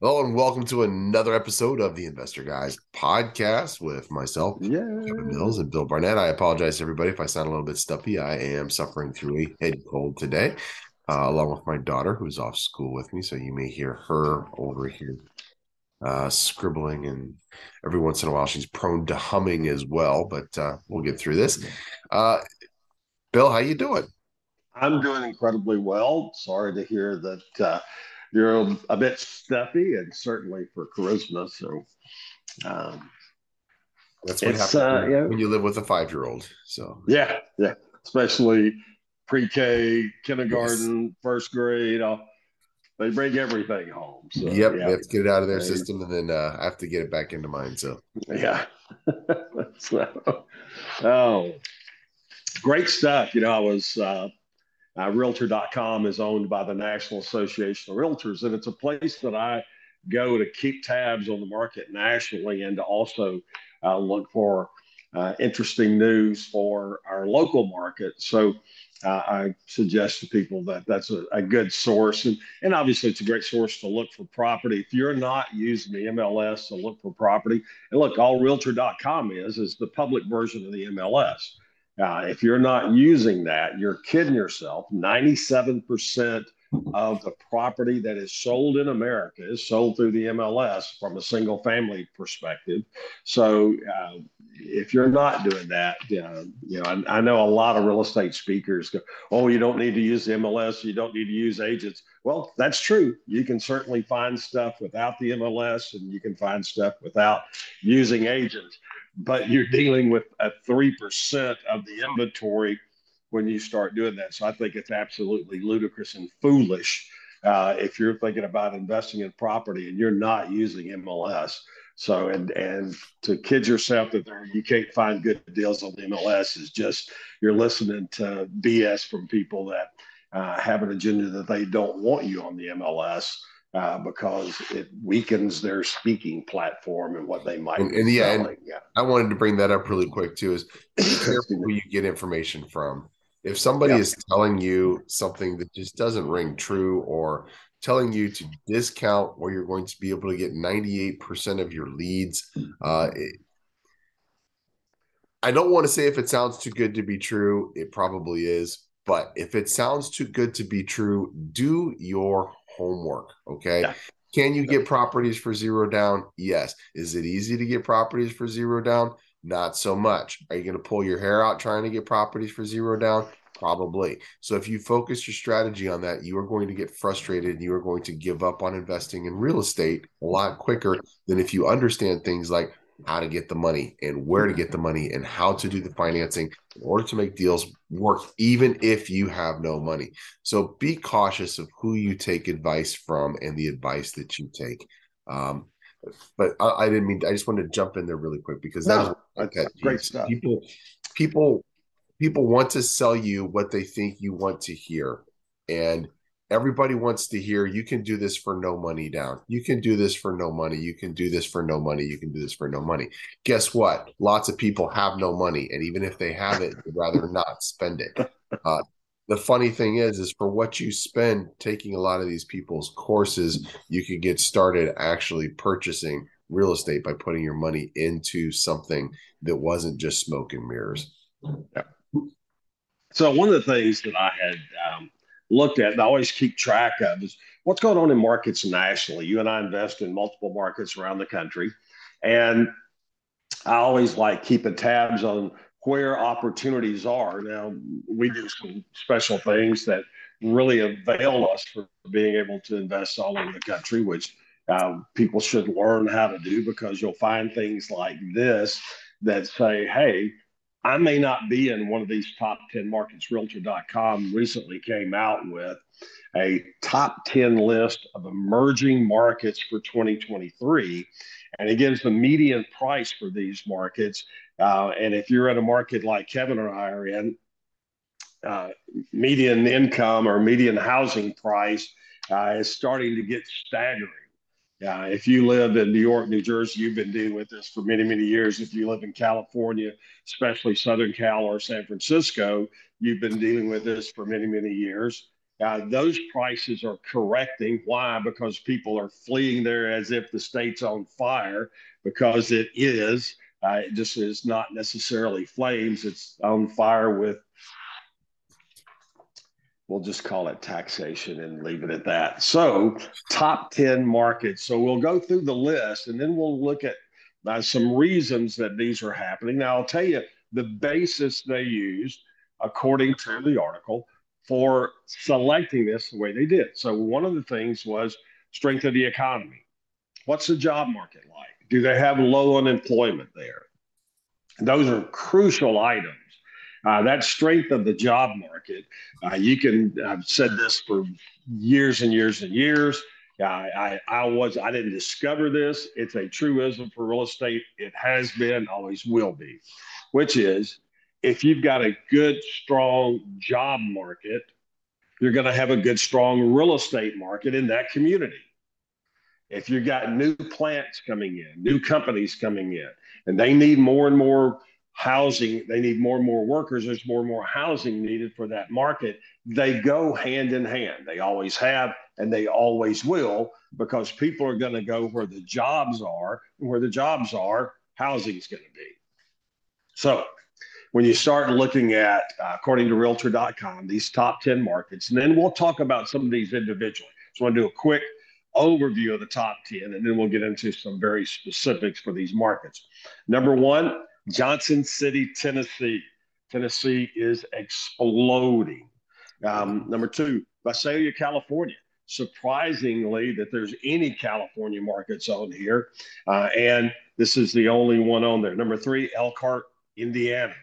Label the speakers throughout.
Speaker 1: Hello and welcome to another episode of the Investor Guys podcast with myself,
Speaker 2: Yeah.
Speaker 1: Kevin Mills, and Bill Barnett. I apologize, everybody, if I sound a little bit stuffy. I am suffering through a head cold today, uh, along with my daughter, who's off school with me. So you may hear her over here uh, scribbling, and every once in a while she's prone to humming as well. But uh, we'll get through this. Uh, Bill, how you doing?
Speaker 2: I'm doing incredibly well. Sorry to hear that uh, you're a bit stuffy, and certainly for charisma. So, um,
Speaker 1: That's what happens
Speaker 2: uh,
Speaker 1: when,
Speaker 2: yeah.
Speaker 1: when you live with a five-year-old. So
Speaker 2: yeah, yeah, especially pre-K, kindergarten, first grade. they bring everything home. So,
Speaker 1: yep,
Speaker 2: yeah,
Speaker 1: have to get it out of their system, and then uh, I have to get it back into mine. So
Speaker 2: yeah. so, oh, great stuff. You know, I was. Uh, uh, Realtor.com is owned by the National Association of Realtors, and it's a place that I go to keep tabs on the market nationally and to also uh, look for uh, interesting news for our local market. So uh, I suggest to people that that's a, a good source, and and obviously it's a great source to look for property. If you're not using the MLS to look for property, and look, all Realtor.com is is the public version of the MLS. Uh, if you're not using that, you're kidding yourself. 97% of the property that is sold in America is sold through the MLS from a single family perspective. So uh, if you're not doing that, uh, you know, I, I know a lot of real estate speakers go, oh, you don't need to use the MLS, you don't need to use agents. Well, that's true. You can certainly find stuff without the MLS and you can find stuff without using agents but you're dealing with a 3% of the inventory when you start doing that. So I think it's absolutely ludicrous and foolish uh, if you're thinking about investing in property and you're not using MLS. So and and to kid yourself that there, you can't find good deals on the MLS is just you're listening to BS from people that uh, have an agenda that they don't want you on the MLS uh, because it weakens their speaking platform and what they might
Speaker 1: And-
Speaker 2: be
Speaker 1: and yeah, and-
Speaker 2: yeah.
Speaker 1: I wanted to bring that up really quick too. Is be careful who you get information from. If somebody
Speaker 2: Yeah.
Speaker 1: is telling you something that just doesn't ring true, or telling you to discount where you're going to be able to get 98% of your leads, uh, it- I don't want to say if it sounds too good to be true, it probably is. But if it sounds too good to be true, do your homework. Okay.
Speaker 2: Yeah.
Speaker 1: Can you get properties for zero down? Yes. Is it easy to get properties for zero down? Not so much. Are you going to pull your hair out trying to get properties for zero down? Probably. So if you focus your strategy on that, you are going to get frustrated. And you are going to give up on investing in real estate a lot quicker than if you understand things like how to get the money and where to get the money and how to do the financing in order to make deals work, even if you have no money. So be cautious of who you take advice from and the advice that you take. Um, but I, I didn't mean. I just wanted to jump in there really quick because
Speaker 2: No,
Speaker 1: is my
Speaker 2: that's great stuff.
Speaker 1: People, people, people want to sell you what they think you want to hear, and everybody wants to hear you can do this for no money down. You can do this for no money. You can do this for no money. You can do this for no money. Guess what? Lots of people have no money, and even if they have it, they'd rather not spend it. Uh, the funny thing is, is for what you spend taking a lot of these people's courses, you can get started actually purchasing real estate by putting your money into something that wasn't just smoke and mirrors.
Speaker 2: So one of the things that I had um, looked at and I always keep track of is what's going on in markets nationally. You and I invest in multiple markets around the country, and I always like keeping tabs on where opportunities are. Now we do some special things that really avail us for being able to invest all over the country, which um, people should learn how to do because you'll find things like this that say, hey, I may not be in one of these top 10 markets. Realtor.com recently came out with a top 10 list of emerging markets for 2023. And it gives the median price for these markets. Uh, and if you're in a market like Kevin and I are in, uh, median income or median housing price uh, is starting to get staggering. Uh, if you live in New York, New Jersey, you've been dealing with this for many, many years. If you live in California, especially Southern Cal or San Francisco, you've been dealing with this for many, many years. uh, those prices are correcting. Why? Because people are fleeing there as if the state's on fire, because it is. Uh, it just is not necessarily flames. It's on fire with, we'll just call it taxation and leave it at that. So, top 10 markets. So, we'll go through the list and then we'll look at uh, some reasons that these are happening. Now, I'll tell you the basis they used, according to the article, for selecting this the way they did. So, one of the things was strength of the economy. What's the job market like? Do they have low unemployment there? Those are crucial items. Uh, that strength of the job market, uh, you can, I've said this for years and years and years. I, I, I was, I didn't discover this. It's a truism for real estate. It has been, always will be, which is if you've got a good, strong job market, you're going to have a good, strong real estate market in that community. If you've got new plants coming in, new companies coming in, and they need more and more housing, they need more and more workers, there's more and more housing needed for that market. They go hand in hand. They always have, and they always will, because people are going to go where the jobs are, and where the jobs are, housing is going to be. So, when you start looking at, uh, according to realtor.com, these top 10 markets, and then we'll talk about some of these individually. So I want to do a quick overview of the top 10, and then we'll get into some very specifics for these markets. Number one, Johnson City, Tennessee. Tennessee is exploding. Um, number two, Visalia, California. Surprisingly, that there's any California markets on here, uh, and this is the only one on there. Number three, Elkhart, Indiana.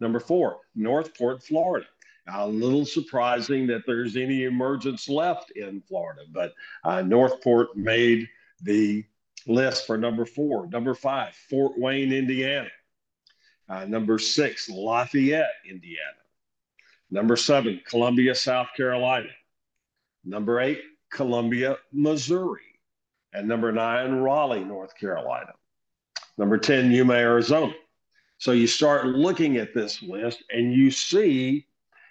Speaker 2: Number four, Northport, Florida. A little surprising that there's any emergence left in Florida, but uh, Northport made the list for number four. Number five, Fort Wayne, Indiana. Uh, number six, Lafayette, Indiana. Number seven, Columbia, South Carolina. Number eight, Columbia, Missouri. And number nine, Raleigh, North Carolina. Number 10, Yuma, Arizona. So you start looking at this list and you see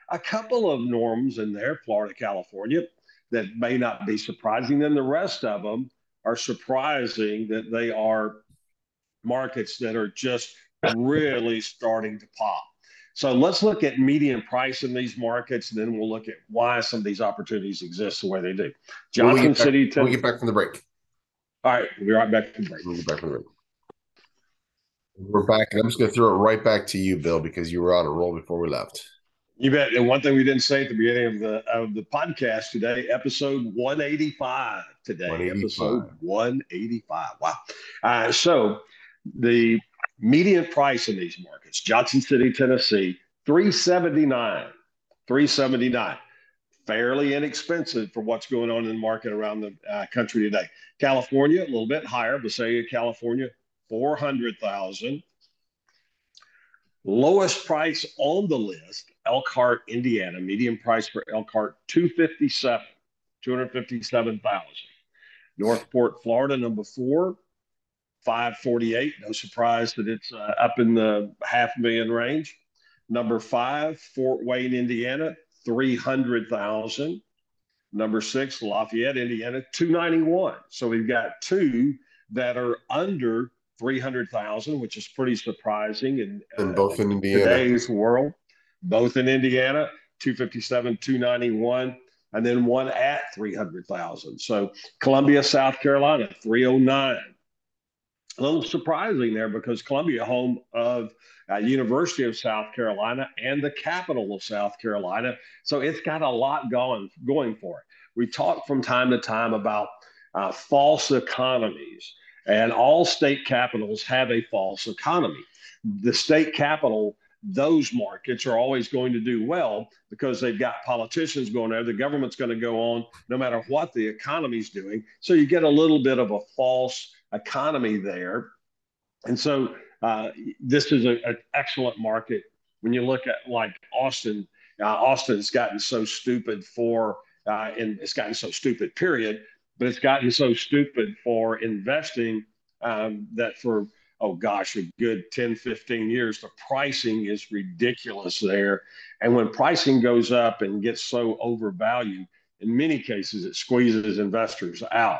Speaker 2: a couple of norms in there, Florida, California, that may not be surprising. Then the rest of them are surprising that they are markets that are just really starting to pop. So let's look at median price in these markets, and then we'll look at why some of these opportunities exist the way they do.
Speaker 1: Johnson we'll City. Back, we'll get back from the break.
Speaker 2: All right, we'll be right back from the break.
Speaker 1: We'll get back from the break. We're back, and I'm just going to throw it right back to you, Bill, because you were on a roll before we left.
Speaker 2: You bet. And one thing we didn't say at the beginning of the of the podcast today, episode 185 today. 185. Episode 185. Wow. Uh, so the median price in these markets, Johnson City, Tennessee, 379. 379. Fairly inexpensive for what's going on in the market around the uh, country today. California, a little bit higher, Visalia, California, 400,000. Lowest price on the list, Elkhart, Indiana. Median price for Elkhart, 257, 257,000. Northport, Florida, number four, 548. No surprise that it's uh, up in the half million range. Number five, Fort Wayne, Indiana, 300,000. Number six, Lafayette, Indiana, 291. So we've got two that are under 300,000, which is pretty surprising in,
Speaker 1: uh, both in Indiana.
Speaker 2: today's world. Both in Indiana, 257, 291, and then one at 300,000. So Columbia, South Carolina, 309. A little surprising there because Columbia, home of uh, University of South Carolina and the capital of South Carolina. So it's got a lot going, going for it. We talk from time to time about uh, false economies and all state capitals have a false economy. The state capital, those markets are always going to do well because they've got politicians going there. The government's going to go on no matter what the economy's doing. So you get a little bit of a false economy there. And so uh, this is an excellent market. When you look at like Austin, uh, Austin's gotten so stupid for, uh, and it's gotten so stupid, period but it's gotten so stupid for investing um, that for oh gosh, a good 10, 15 years, the pricing is ridiculous there. And when pricing goes up and gets so overvalued, in many cases, it squeezes investors out.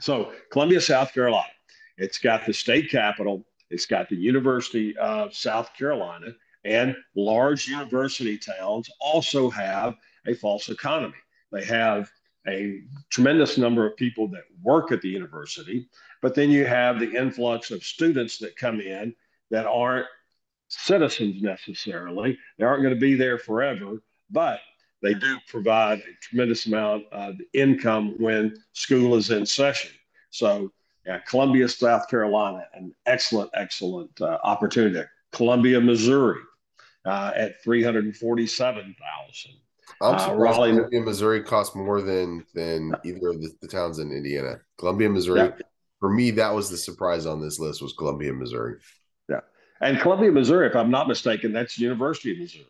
Speaker 2: So, Columbia, South Carolina, it's got the state capital, it's got the University of South Carolina, and large university towns also have a false economy. They have a tremendous number of people that work at the university, but then you have the influx of students that come in that aren't citizens necessarily. They aren't going to be there forever, but they do provide a tremendous amount of income when school is in session. So, yeah, Columbia, South Carolina, an excellent, excellent uh, opportunity. Columbia, Missouri, uh, at three hundred forty-seven thousand.
Speaker 1: I'm uh, Raleigh, Columbia, Missouri costs more than than either of the, the towns in Indiana. Columbia, Missouri. Yeah. For me, that was the surprise on this list was Columbia, Missouri.
Speaker 2: Yeah, and Columbia, Missouri, if I'm not mistaken, that's University of Missouri.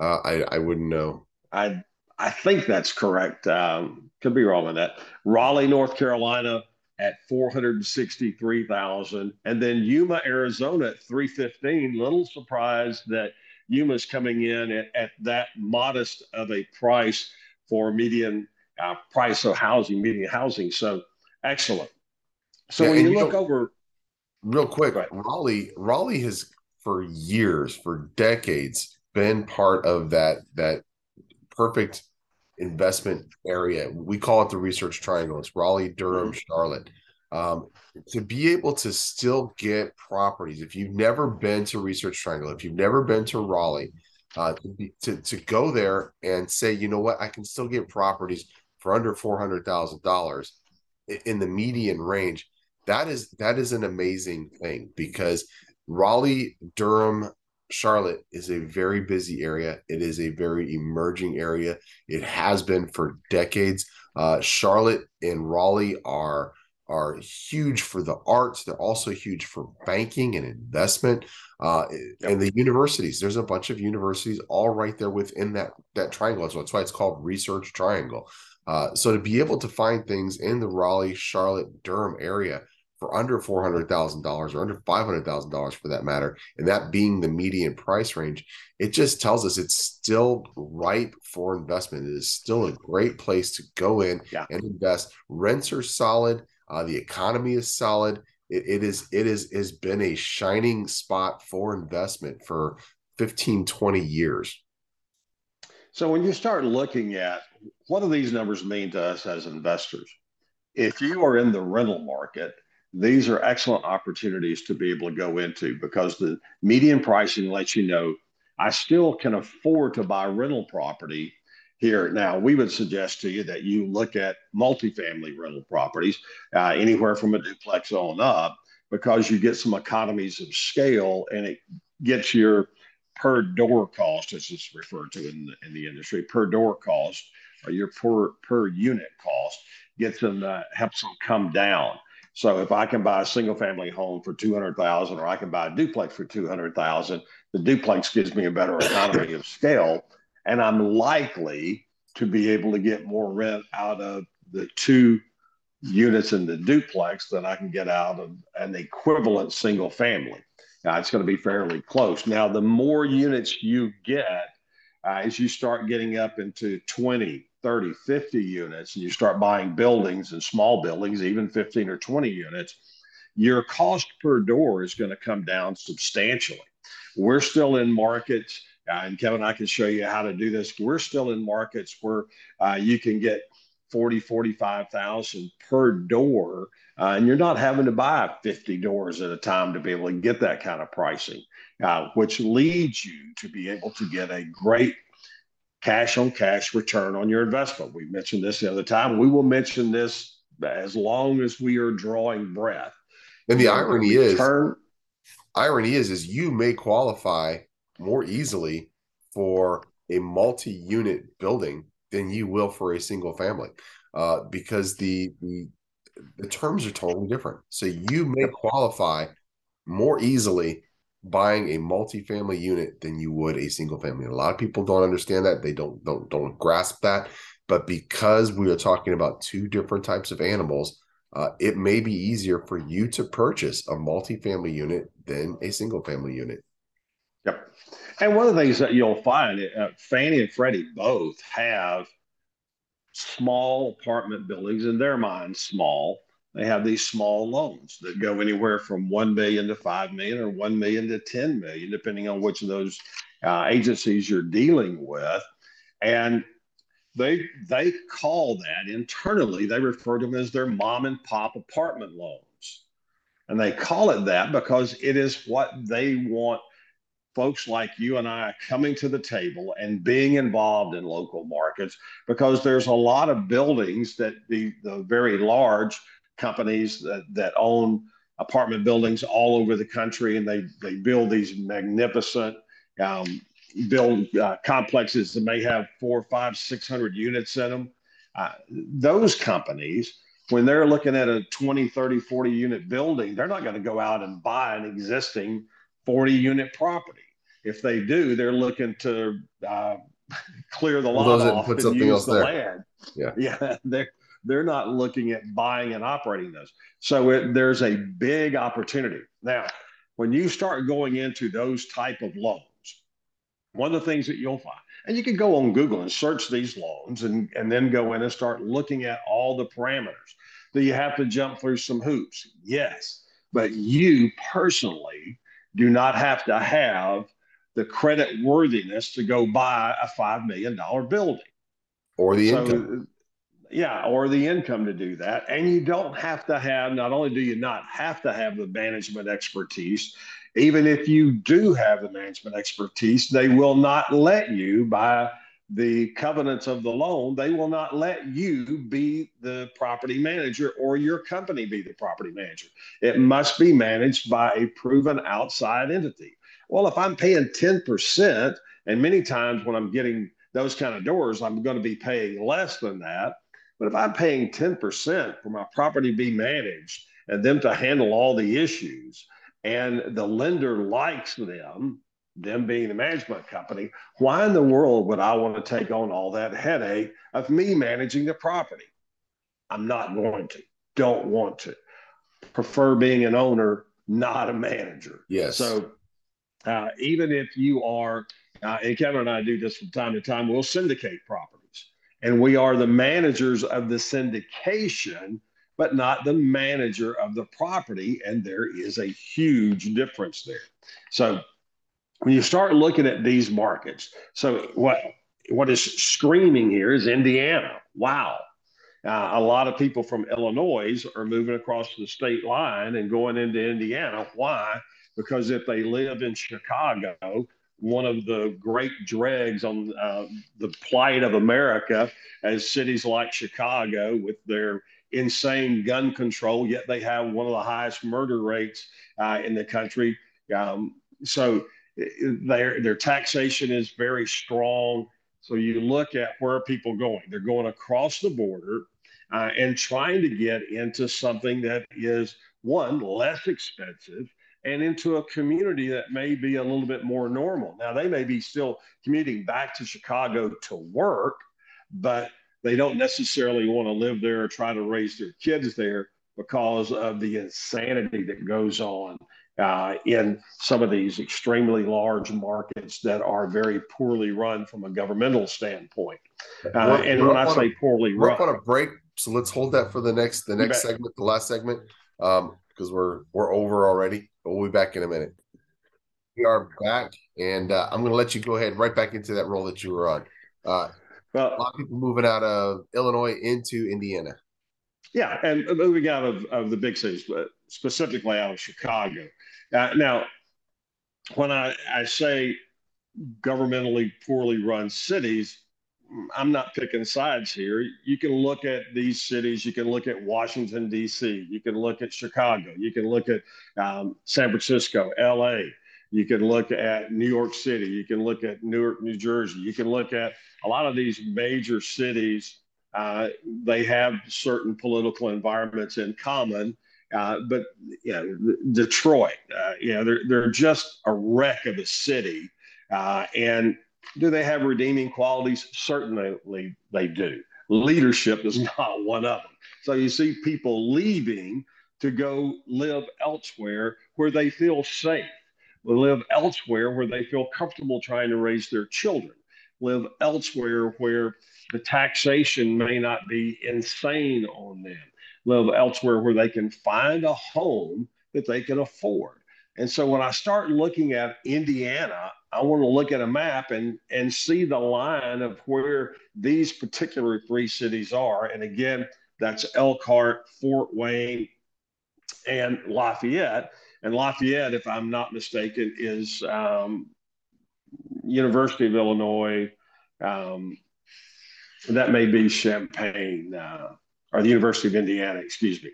Speaker 1: Uh, I I wouldn't know.
Speaker 2: I I think that's correct. Um, could be wrong on that. Raleigh, North Carolina, at 463,000 and then Yuma Arizona at 315 little surprised that Yuma's coming in at, at that modest of a price for median uh, price of housing median housing so excellent so yeah, when you, you look know, over
Speaker 1: real quick right. Raleigh Raleigh has for years for decades been part of that that perfect investment area. We call it the research triangle. It's Raleigh, Durham, mm-hmm. Charlotte. Um, to be able to still get properties, if you've never been to Research Triangle, if you've never been to Raleigh, uh, to, be, to, to go there and say, you know what, I can still get properties for under four hundred thousand dollars in the median range. That is that is an amazing thing because Raleigh, Durham, Charlotte is a very busy area. It is a very emerging area. It has been for decades. Uh, Charlotte and Raleigh are are huge for the arts. They're also huge for banking and investment. Uh, yep. And the universities, there's a bunch of universities all right there within that that triangle. So that's why it's called Research Triangle. Uh, so to be able to find things in the Raleigh, Charlotte, Durham area for under four hundred thousand dollars or under five hundred thousand dollars for that matter, and that being the median price range, it just tells us it's still ripe for investment. It is still a great place to go in yeah. and invest. Rents are solid. Uh, the economy is solid. It, it is it is has been a shining spot for investment for 15, 20 years.
Speaker 2: So when you start looking at what do these numbers mean to us as investors? If you are in the rental market, these are excellent opportunities to be able to go into because the median pricing lets you know I still can afford to buy rental property here. Now, we would suggest to you that you look at multifamily rental properties, uh, anywhere from a duplex on up, because you get some economies of scale and it gets your per door cost, as it's referred to in the, in the industry, per door cost or your per per unit cost gets them uh, helps them come down. So if I can buy a single family home for 200,000 or I can buy a duplex for 200,000, the duplex gives me a better economy of scale and I'm likely to be able to get more rent out of the two units in the duplex than I can get out of an equivalent single family. Now, it's going to be fairly close. Now, the more units you get, uh, as you start getting up into 20, 30, 50 units, and you start buying buildings and small buildings, even 15 or 20 units, your cost per door is going to come down substantially. We're still in markets uh, and Kevin, I can show you how to do this. We're still in markets where uh, you can get 40, 45,000 per door, uh, and you're not having to buy 50 doors at a time to be able to get that kind of pricing, uh, which leads you to be able to get a great cash on cash return on your investment. We mentioned this the other time. We will mention this as long as we are drawing breath.
Speaker 1: And the irony return, is, irony is, is you may qualify more easily for a multi-unit building than you will for a single family uh, because the, the the terms are totally different. So you may qualify more easily buying a multi-family unit than you would a single family. A lot of people don't understand that. They don't don't don't grasp that. But because we are talking about two different types of animals uh, it may be easier for you to purchase a multi-family unit than a single family unit.
Speaker 2: Yep. And one of the things that you'll find, uh, Fannie and Freddie both have small apartment buildings in their mind, small. They have these small loans that go anywhere from 1 million to 5 million or 1 million to 10 million, depending on which of those uh, agencies you're dealing with. And they they call that internally they refer to them as their mom and pop apartment loans and they call it that because it is what they want folks like you and I coming to the table and being involved in local markets because there's a lot of buildings that the, the very large companies that, that own apartment buildings all over the country and they, they build these magnificent um, build uh, complexes that may have four, five, six hundred units in them. Uh, those companies, when they're looking at a 20, 30, 40 unit building, they're not going to go out and buy an existing 40 unit property. If they do, they're looking to uh, clear the lot off and, and use the there. land. Yeah, yeah, they're they're not looking at buying and operating those. So it, there's a big opportunity now. When you start going into those type of loans, one of the things that you'll find, and you can go on Google and search these loans and, and then go in and start looking at all the parameters. Do you have to jump through some hoops? Yes. But you personally do not have to have the credit worthiness to go buy a $5 million building.
Speaker 1: Or the so, income.
Speaker 2: Yeah, or the income to do that. And you don't have to have, not only do you not have to have the management expertise, even if you do have the management expertise, they will not let you, by the covenants of the loan, they will not let you be the property manager or your company be the property manager. It must be managed by a proven outside entity. Well, if I'm paying 10%, and many times when I'm getting those kind of doors, I'm going to be paying less than that. But if I'm paying 10% for my property to be managed and them to handle all the issues, and the lender likes them, them being the management company, why in the world would I want to take on all that headache of me managing the property? I'm not going to, don't want to. Prefer being an owner, not a manager.
Speaker 1: Yes.
Speaker 2: So uh, even if you are, uh, and Kevin and I do this from time to time, we'll syndicate properties. And we are the managers of the syndication but not the manager of the property. And there is a huge difference there. So when you start looking at these markets, so what what is screaming here is Indiana. Wow. Uh, a lot of people from Illinois are moving across the state line and going into Indiana. Why? Because if they live in Chicago, one of the great dregs on uh, the plight of America as cities like Chicago, with their insane gun control, yet they have one of the highest murder rates uh, in the country. Um, so their their taxation is very strong. So you look at where are people going? They're going across the border uh, and trying to get into something that is one less expensive and into a community that may be a little bit more normal. Now they may be still commuting back to Chicago to work, but they don't necessarily want to live there or try to raise their kids there because of the insanity that goes on uh, in some of these extremely large markets that are very poorly run from a governmental standpoint. Uh, we're, and we're when I say a, poorly
Speaker 1: we're
Speaker 2: run,
Speaker 1: up on a break, so let's hold that for the next the next segment, the last segment, because um, we're we're over already. We'll be back in a minute. We are back, and uh, I'm going to let you go ahead right back into that role that you were on. Uh, well, a lot of people moving out of Illinois into Indiana.
Speaker 2: Yeah, and moving out of, of the big cities, but specifically out of Chicago. Uh, now, when I, I say governmentally poorly run cities, I'm not picking sides here. You can look at these cities. You can look at Washington, D.C. You can look at Chicago. You can look at um, San Francisco, L.A. You can look at New York City. You can look at Newark, New Jersey. You can look at a lot of these major cities. Uh, they have certain political environments in common. Uh, but yeah, Detroit, uh, you know, they're, they're just a wreck of a city. Uh, and do they have redeeming qualities? Certainly they do. leadership is not one of them. So you see people leaving to go live elsewhere where they feel safe, live elsewhere where they feel comfortable trying to raise their children, live elsewhere where the taxation may not be insane on them, live elsewhere where they can find a home that they can afford. And so when I start looking at Indiana, I want to look at a map and, and see the line of where these particular three cities are. And again, that's Elkhart, Fort Wayne, and Lafayette. And Lafayette, if I'm not mistaken, is um, University of Illinois. Um, that may be Champaign, uh, or the University of Indiana, excuse me.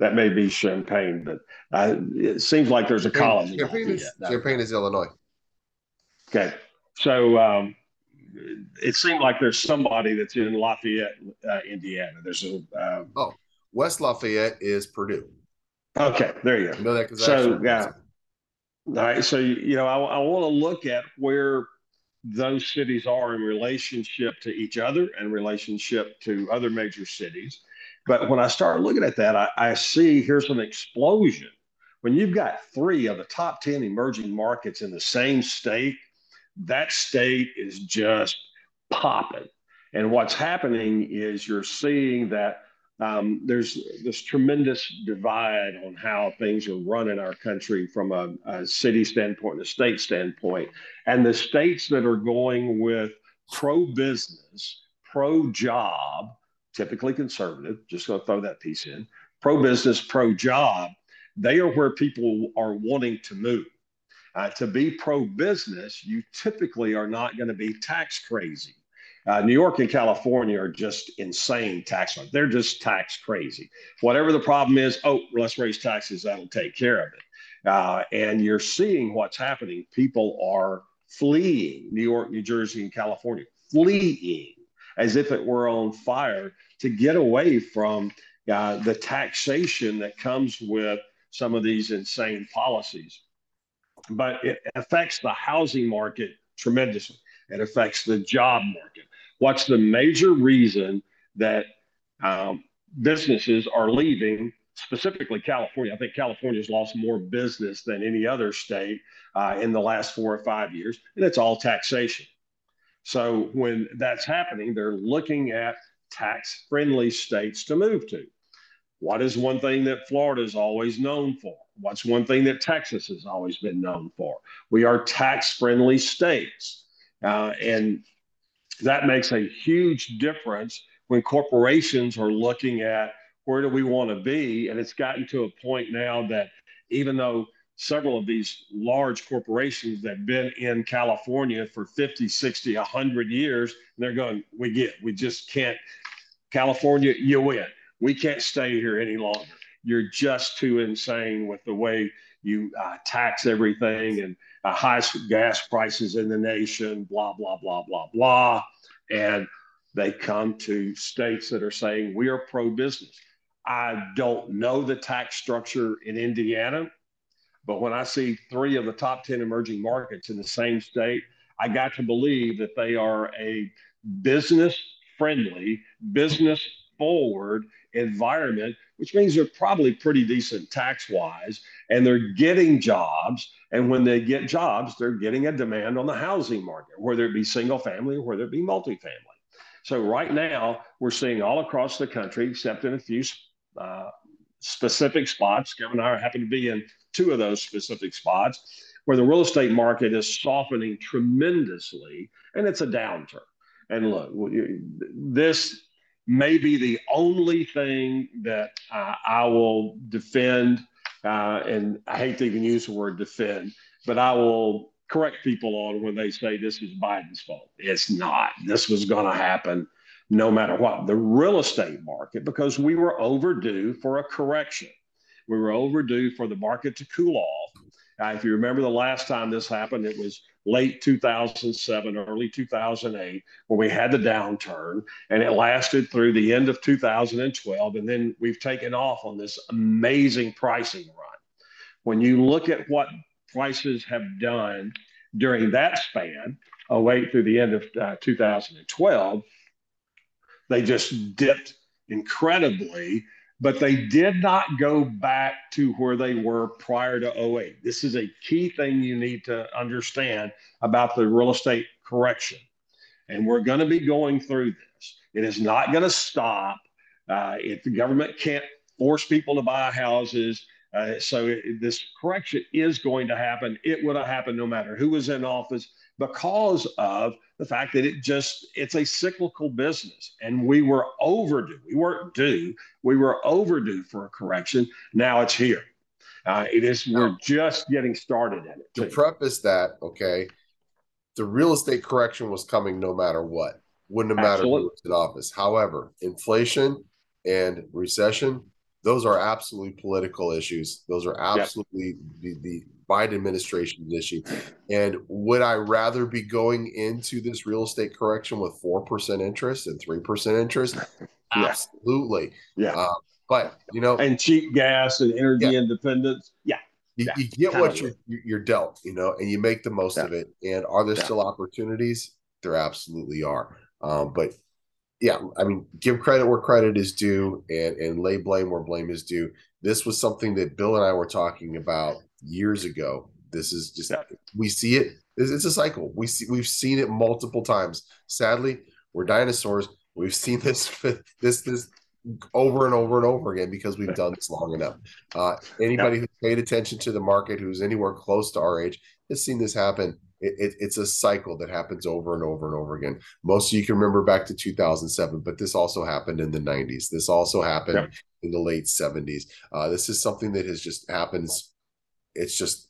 Speaker 2: That may be Champaign, but uh, it seems like there's a college.
Speaker 1: Champaign, is, Champaign is Illinois.
Speaker 2: Okay. So um, it seemed like there's somebody that's in Lafayette, uh, Indiana. There's a.
Speaker 1: Um, oh, West Lafayette is Purdue.
Speaker 2: Okay, there you go. I know that so yeah. All right, so you know, I, I want to look at where those cities are in relationship to each other and relationship to other major cities. But when I start looking at that, I, I see here's an explosion. When you've got three of the top 10 emerging markets in the same state, that state is just popping. And what's happening is you're seeing that um, there's this tremendous divide on how things are run in our country from a, a city standpoint and a state standpoint. And the states that are going with pro business, pro job, typically conservative, just going to throw that piece in, pro business, pro job, they are where people are wanting to move. Uh, to be pro business, you typically are not going to be tax crazy. Uh, New York and California are just insane tax. They're just tax crazy. Whatever the problem is, oh, let's raise taxes. That'll take care of it. Uh, and you're seeing what's happening. People are fleeing New York, New Jersey, and California, fleeing as if it were on fire to get away from uh, the taxation that comes with some of these insane policies but it affects the housing market tremendously. It affects the job market. What's the major reason that um, businesses are leaving, specifically California? I think California's lost more business than any other state uh, in the last four or five years, and it's all taxation. So when that's happening, they're looking at tax friendly states to move to. What is one thing that Florida is always known for? What's one thing that Texas has always been known for? We are tax friendly states. Uh, and that makes a huge difference when corporations are looking at where do we want to be. And it's gotten to a point now that even though several of these large corporations that have been in California for 50, 60, 100 years, And they're going, we get, we just can't. California, you win we can't stay here any longer. You're just too insane with the way you uh, tax everything and uh, highest gas prices in the nation, blah, blah, blah, blah, blah. And they come to states that are saying we are pro business. I don't know the tax structure in Indiana, but when I see three of the top 10 emerging markets in the same state, I got to believe that they are a business friendly, business forward environment, which means they're probably pretty decent tax wise and they're getting jobs. And when they get jobs, they're getting a demand on the housing market, whether it be single family or whether it be multifamily. So, right now, we're seeing all across the country, except in a few uh, specific spots. Kevin and I happen to be in two of those specific spots where the real estate market is softening tremendously and it's a downturn. And look, this may be the only thing that uh, I will defend. Uh, and I hate to even use the word defend, but I will correct people on when they say this is Biden's fault. It's not. This was going to happen no matter what. The real estate market, because we were overdue for a correction, we were overdue for the market to cool off. If you remember the last time this happened, it was late 2007, early 2008, where we had the downturn, and it lasted through the end of 2012. And then we've taken off on this amazing pricing run. When you look at what prices have done during that span, 08 through the end of uh, 2012, They just dipped incredibly, but they did not go back to where they were prior to 08. This is a key thing you need to understand about the real estate correction. And we're going to be going through this. It is not going to stop. Uh, if the government can't force people to buy houses, uh, so it, this correction is going to happen. It would have happened no matter who was in office because of the fact that it just it's a cyclical business. And we were overdue we weren't due we were overdue for a correction. Now it's here. Uh, it is we're just getting started at it
Speaker 1: to preface that okay the real estate correction was coming no matter what. Wouldn't have mattered who was in office. However inflation and recession those are absolutely political issues those are absolutely yep. the, the Biden administration's issue. And would I rather be going into this real estate correction with 4% interest and 3% interest? yeah. Absolutely.
Speaker 2: Yeah. Uh,
Speaker 1: but, you know,
Speaker 2: and cheap gas and energy yeah. independence. Yeah.
Speaker 1: You,
Speaker 2: yeah.
Speaker 1: you get what you're, you're dealt, you know, and you make the most of it. And are there still opportunities? There absolutely are. Um, but yeah, I mean, give credit where credit is due and, and lay blame where blame is due. This was something that Bill and I were talking about years ago. This is just yeah. we see it. It's a cycle. We see we've seen it multiple times. Sadly, we're dinosaurs. We've seen this this this over and over and over again because we've done this long enough. Uh, anybody yeah. who's paid attention to the market, who's anywhere close to our age, has seen this happen. It, it, it's a cycle that happens over and over and over again. Most of you can remember back to 2007, but this also happened in the 90s. This also happened in the late 70s. Uh, this is something that has just happens it's just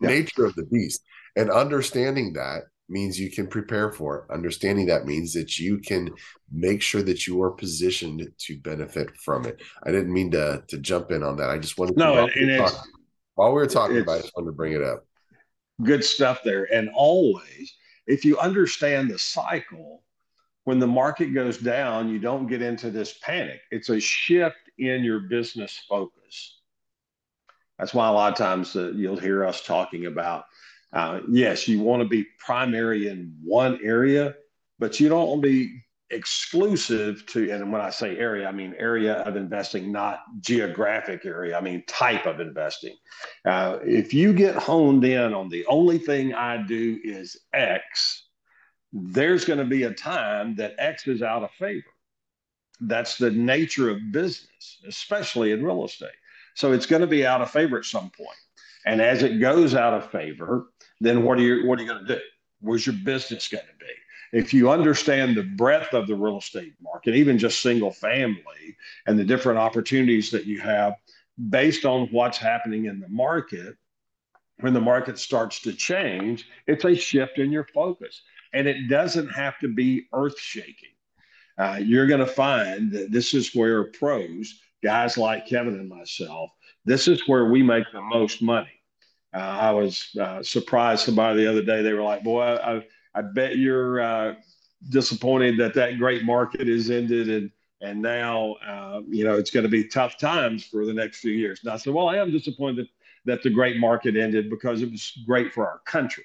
Speaker 1: nature of the beast. And understanding that means you can prepare for it. Understanding that means that you can make sure that you are positioned to benefit from it. I didn't mean to to jump in on that. I just wanted
Speaker 2: no,
Speaker 1: to
Speaker 2: and, and
Speaker 1: talk, while we were talking about it, I just wanted to bring it up.
Speaker 2: Good stuff there. And always, if you understand the cycle, when the market goes down, you don't get into this panic. It's a shift in your business focus. That's why a lot of times uh, you'll hear us talking about uh, yes, you want to be primary in one area, but you don't want to be exclusive to, and when I say area, I mean area of investing, not geographic area. I mean type of investing. Uh, if you get honed in on the only thing I do is X, there's going to be a time that X is out of favor. That's the nature of business, especially in real estate. So it's going to be out of favor at some point. And as it goes out of favor, then what are you what are you going to do? Where's your business going to be? If you understand the breadth of the real estate market, even just single family, and the different opportunities that you have based on what's happening in the market, when the market starts to change, it's a shift in your focus. And it doesn't have to be earth shaking. Uh, you're going to find that this is where pros guys like Kevin and myself, this is where we make the most money. Uh, I was uh, surprised somebody the other day. They were like, "Boy, I, I bet you're uh, disappointed that that great market is ended, and and now uh, you know it's going to be tough times for the next few years." And I said, "Well, I am disappointed that the great market ended because it was great for our country."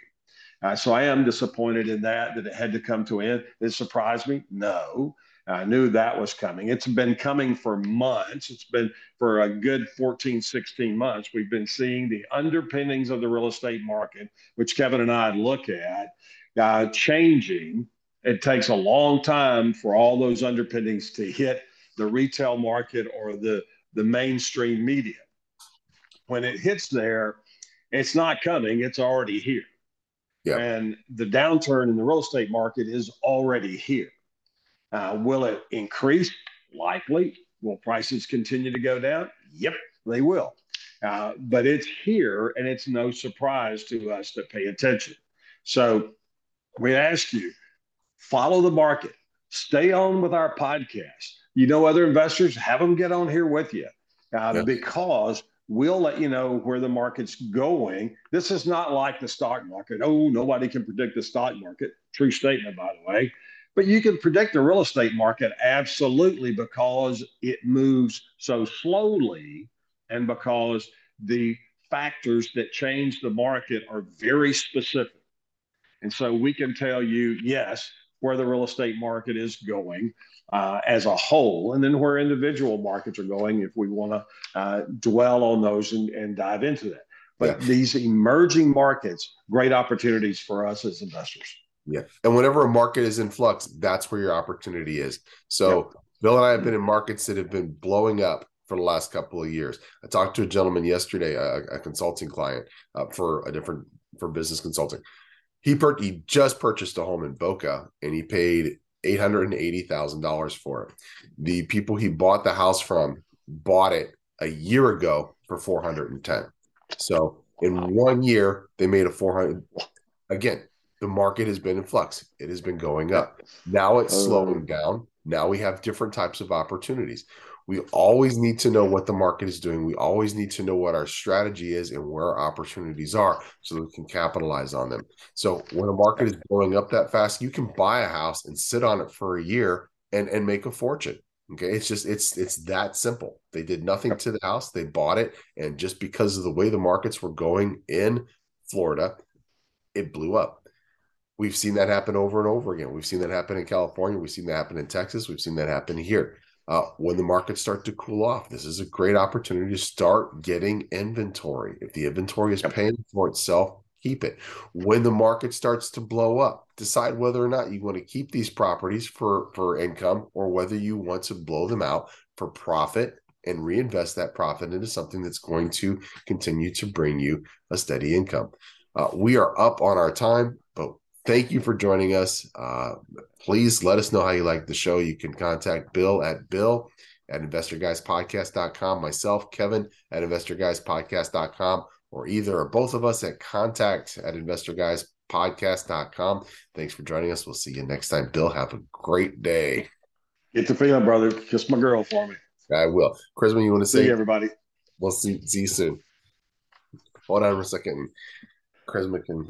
Speaker 2: Uh, so I am disappointed in that that it had to come to an end. It surprised me. No, I knew that was coming. It's been coming for months. It's been for a good 14, 16 months. We've been seeing the underpinnings of the real estate market, which Kevin and I look at, uh, changing. It takes a long time for all those underpinnings to hit the retail market or the, the mainstream media. When it hits there, it's not coming, it's already here. Yeah. And the downturn in the real estate market is already here. Uh, will it increase? Likely. Will prices continue to go down? Yep, they will. Uh, but it's here and it's no surprise to us to pay attention. So we ask you follow the market, stay on with our podcast. You know, other investors, have them get on here with you uh, because we'll let you know where the market's going. This is not like the stock market. Oh, nobody can predict the stock market. True statement, by the way. But you can predict the real estate market absolutely because it moves so slowly and because the factors that change the market are very specific. And so we can tell you, yes, where the real estate market is going uh, as a whole, and then where individual markets are going if we want to uh, dwell on those and, and, dive into that. But yeah. these emerging markets, great opportunities for us as investors.
Speaker 1: Yeah. And whenever a market is in flux, that's where your opportunity is. So, yep. Bill and I have been in markets that have been blowing up for the last couple of years. I talked to a gentleman yesterday, a, a consulting client uh, for a different for business consulting. He per- he just purchased a home in Boca and he paid eight hundred and eighty thousand dollars for it. The people he bought the house from bought it a year ago for four hundred and ten. So in one year they made a four hundred. Again, the market has been in flux. It has been going up. Now it's oh. slowing down. Now we have different types of opportunities. We always need to know what the market is doing. We always need to know what our strategy is and where our opportunities are so that we can capitalize on them. So when a market is blowing up that fast, you can buy a house and sit on it for a year and, and make a fortune. Okay. It's just it's it's that simple. They did nothing to the house, they bought it, and just because of the way the markets were going in Florida, it blew up. We've seen that happen over and over again. We've seen that happen in California. We've seen that happen in Texas. We've seen that happen here uh, when the markets start to cool off. This is a great opportunity to start getting inventory. If the inventory is paying for itself, keep it. When the market starts to blow up, decide whether or not you want to keep these properties for for income or whether you want to blow them out for profit and reinvest that profit into something that's going to continue to bring you a steady income. Uh, we are up on our time, but thank you for joining us. Uh, please let us know how you like the show. You can contact Bill at Bill at investorguyspodcast.com, myself, Kevin at investorguyspodcast.com, or either or both of us at contact at investorguyspodcast.com. Thanks for joining us. We'll see you next time. Bill, have a great day.
Speaker 2: Get the feeling, brother. Kiss my girl for me.
Speaker 1: I will. Chrisman, you want to say?
Speaker 2: See everybody.
Speaker 1: We'll see, see you soon. Hold on for a second. Chrisman can